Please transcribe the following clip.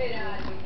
Operário.